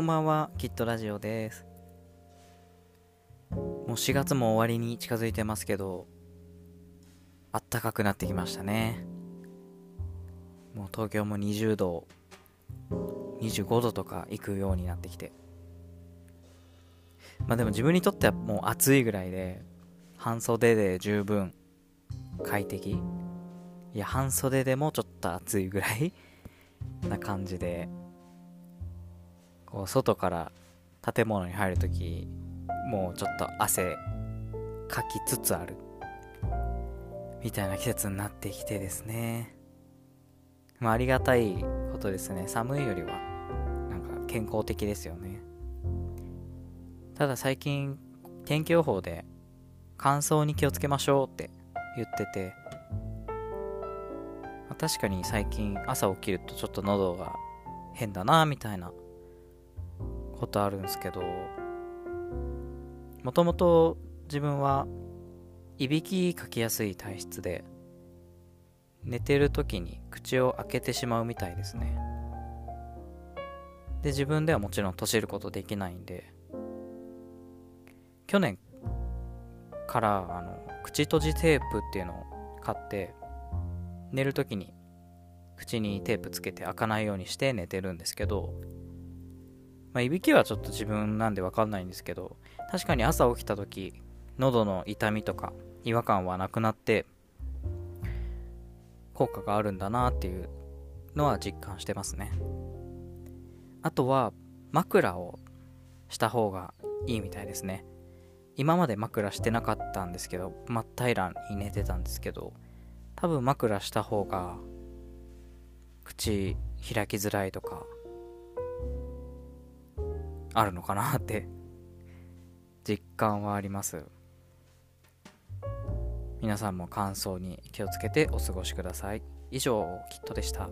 こんばんは、きっとラジオです。もう4月も終わりに近づいてますけど、あったかくなってきましたね。もう東京も20度、25度とか行くようになってきて。まあでも自分にとってはもう暑いぐらいで、半袖で十分快適。いや、半袖でもちょっと暑いぐらいな感じで、こう外から建物に入るときもうちょっと汗かきつつある。みたいな季節になってきてですね。まあありがたいことですね。寒いよりはなんか健康的ですよね。ただ最近天気予報で乾燥に気をつけましょうって言ってて確かに最近朝起きるとちょっと喉が変だなみたいなことあるんですけどもともと自分はいびきかきやすい体質で寝てる時に口を開けてしまうみたいですね。で自分ではもちろん閉じることできないんで去年からあの口閉じテープっていうのを買って寝る時に口にテープつけて開かないようにして寝てるんですけどまあ、いびきはちょっと自分なんでわかんないんですけど、確かに朝起きた時、喉の痛みとか違和感はなくなって、効果があるんだなっていうのは実感してますね。あとは、枕をした方がいいみたいですね。今まで枕してなかったんですけど、真っ平らに寝てたんですけど、多分枕した方が、口開きづらいとか、あるのかなって実感はあります。皆さんも乾燥に気をつけてお過ごしください。以上キットでした。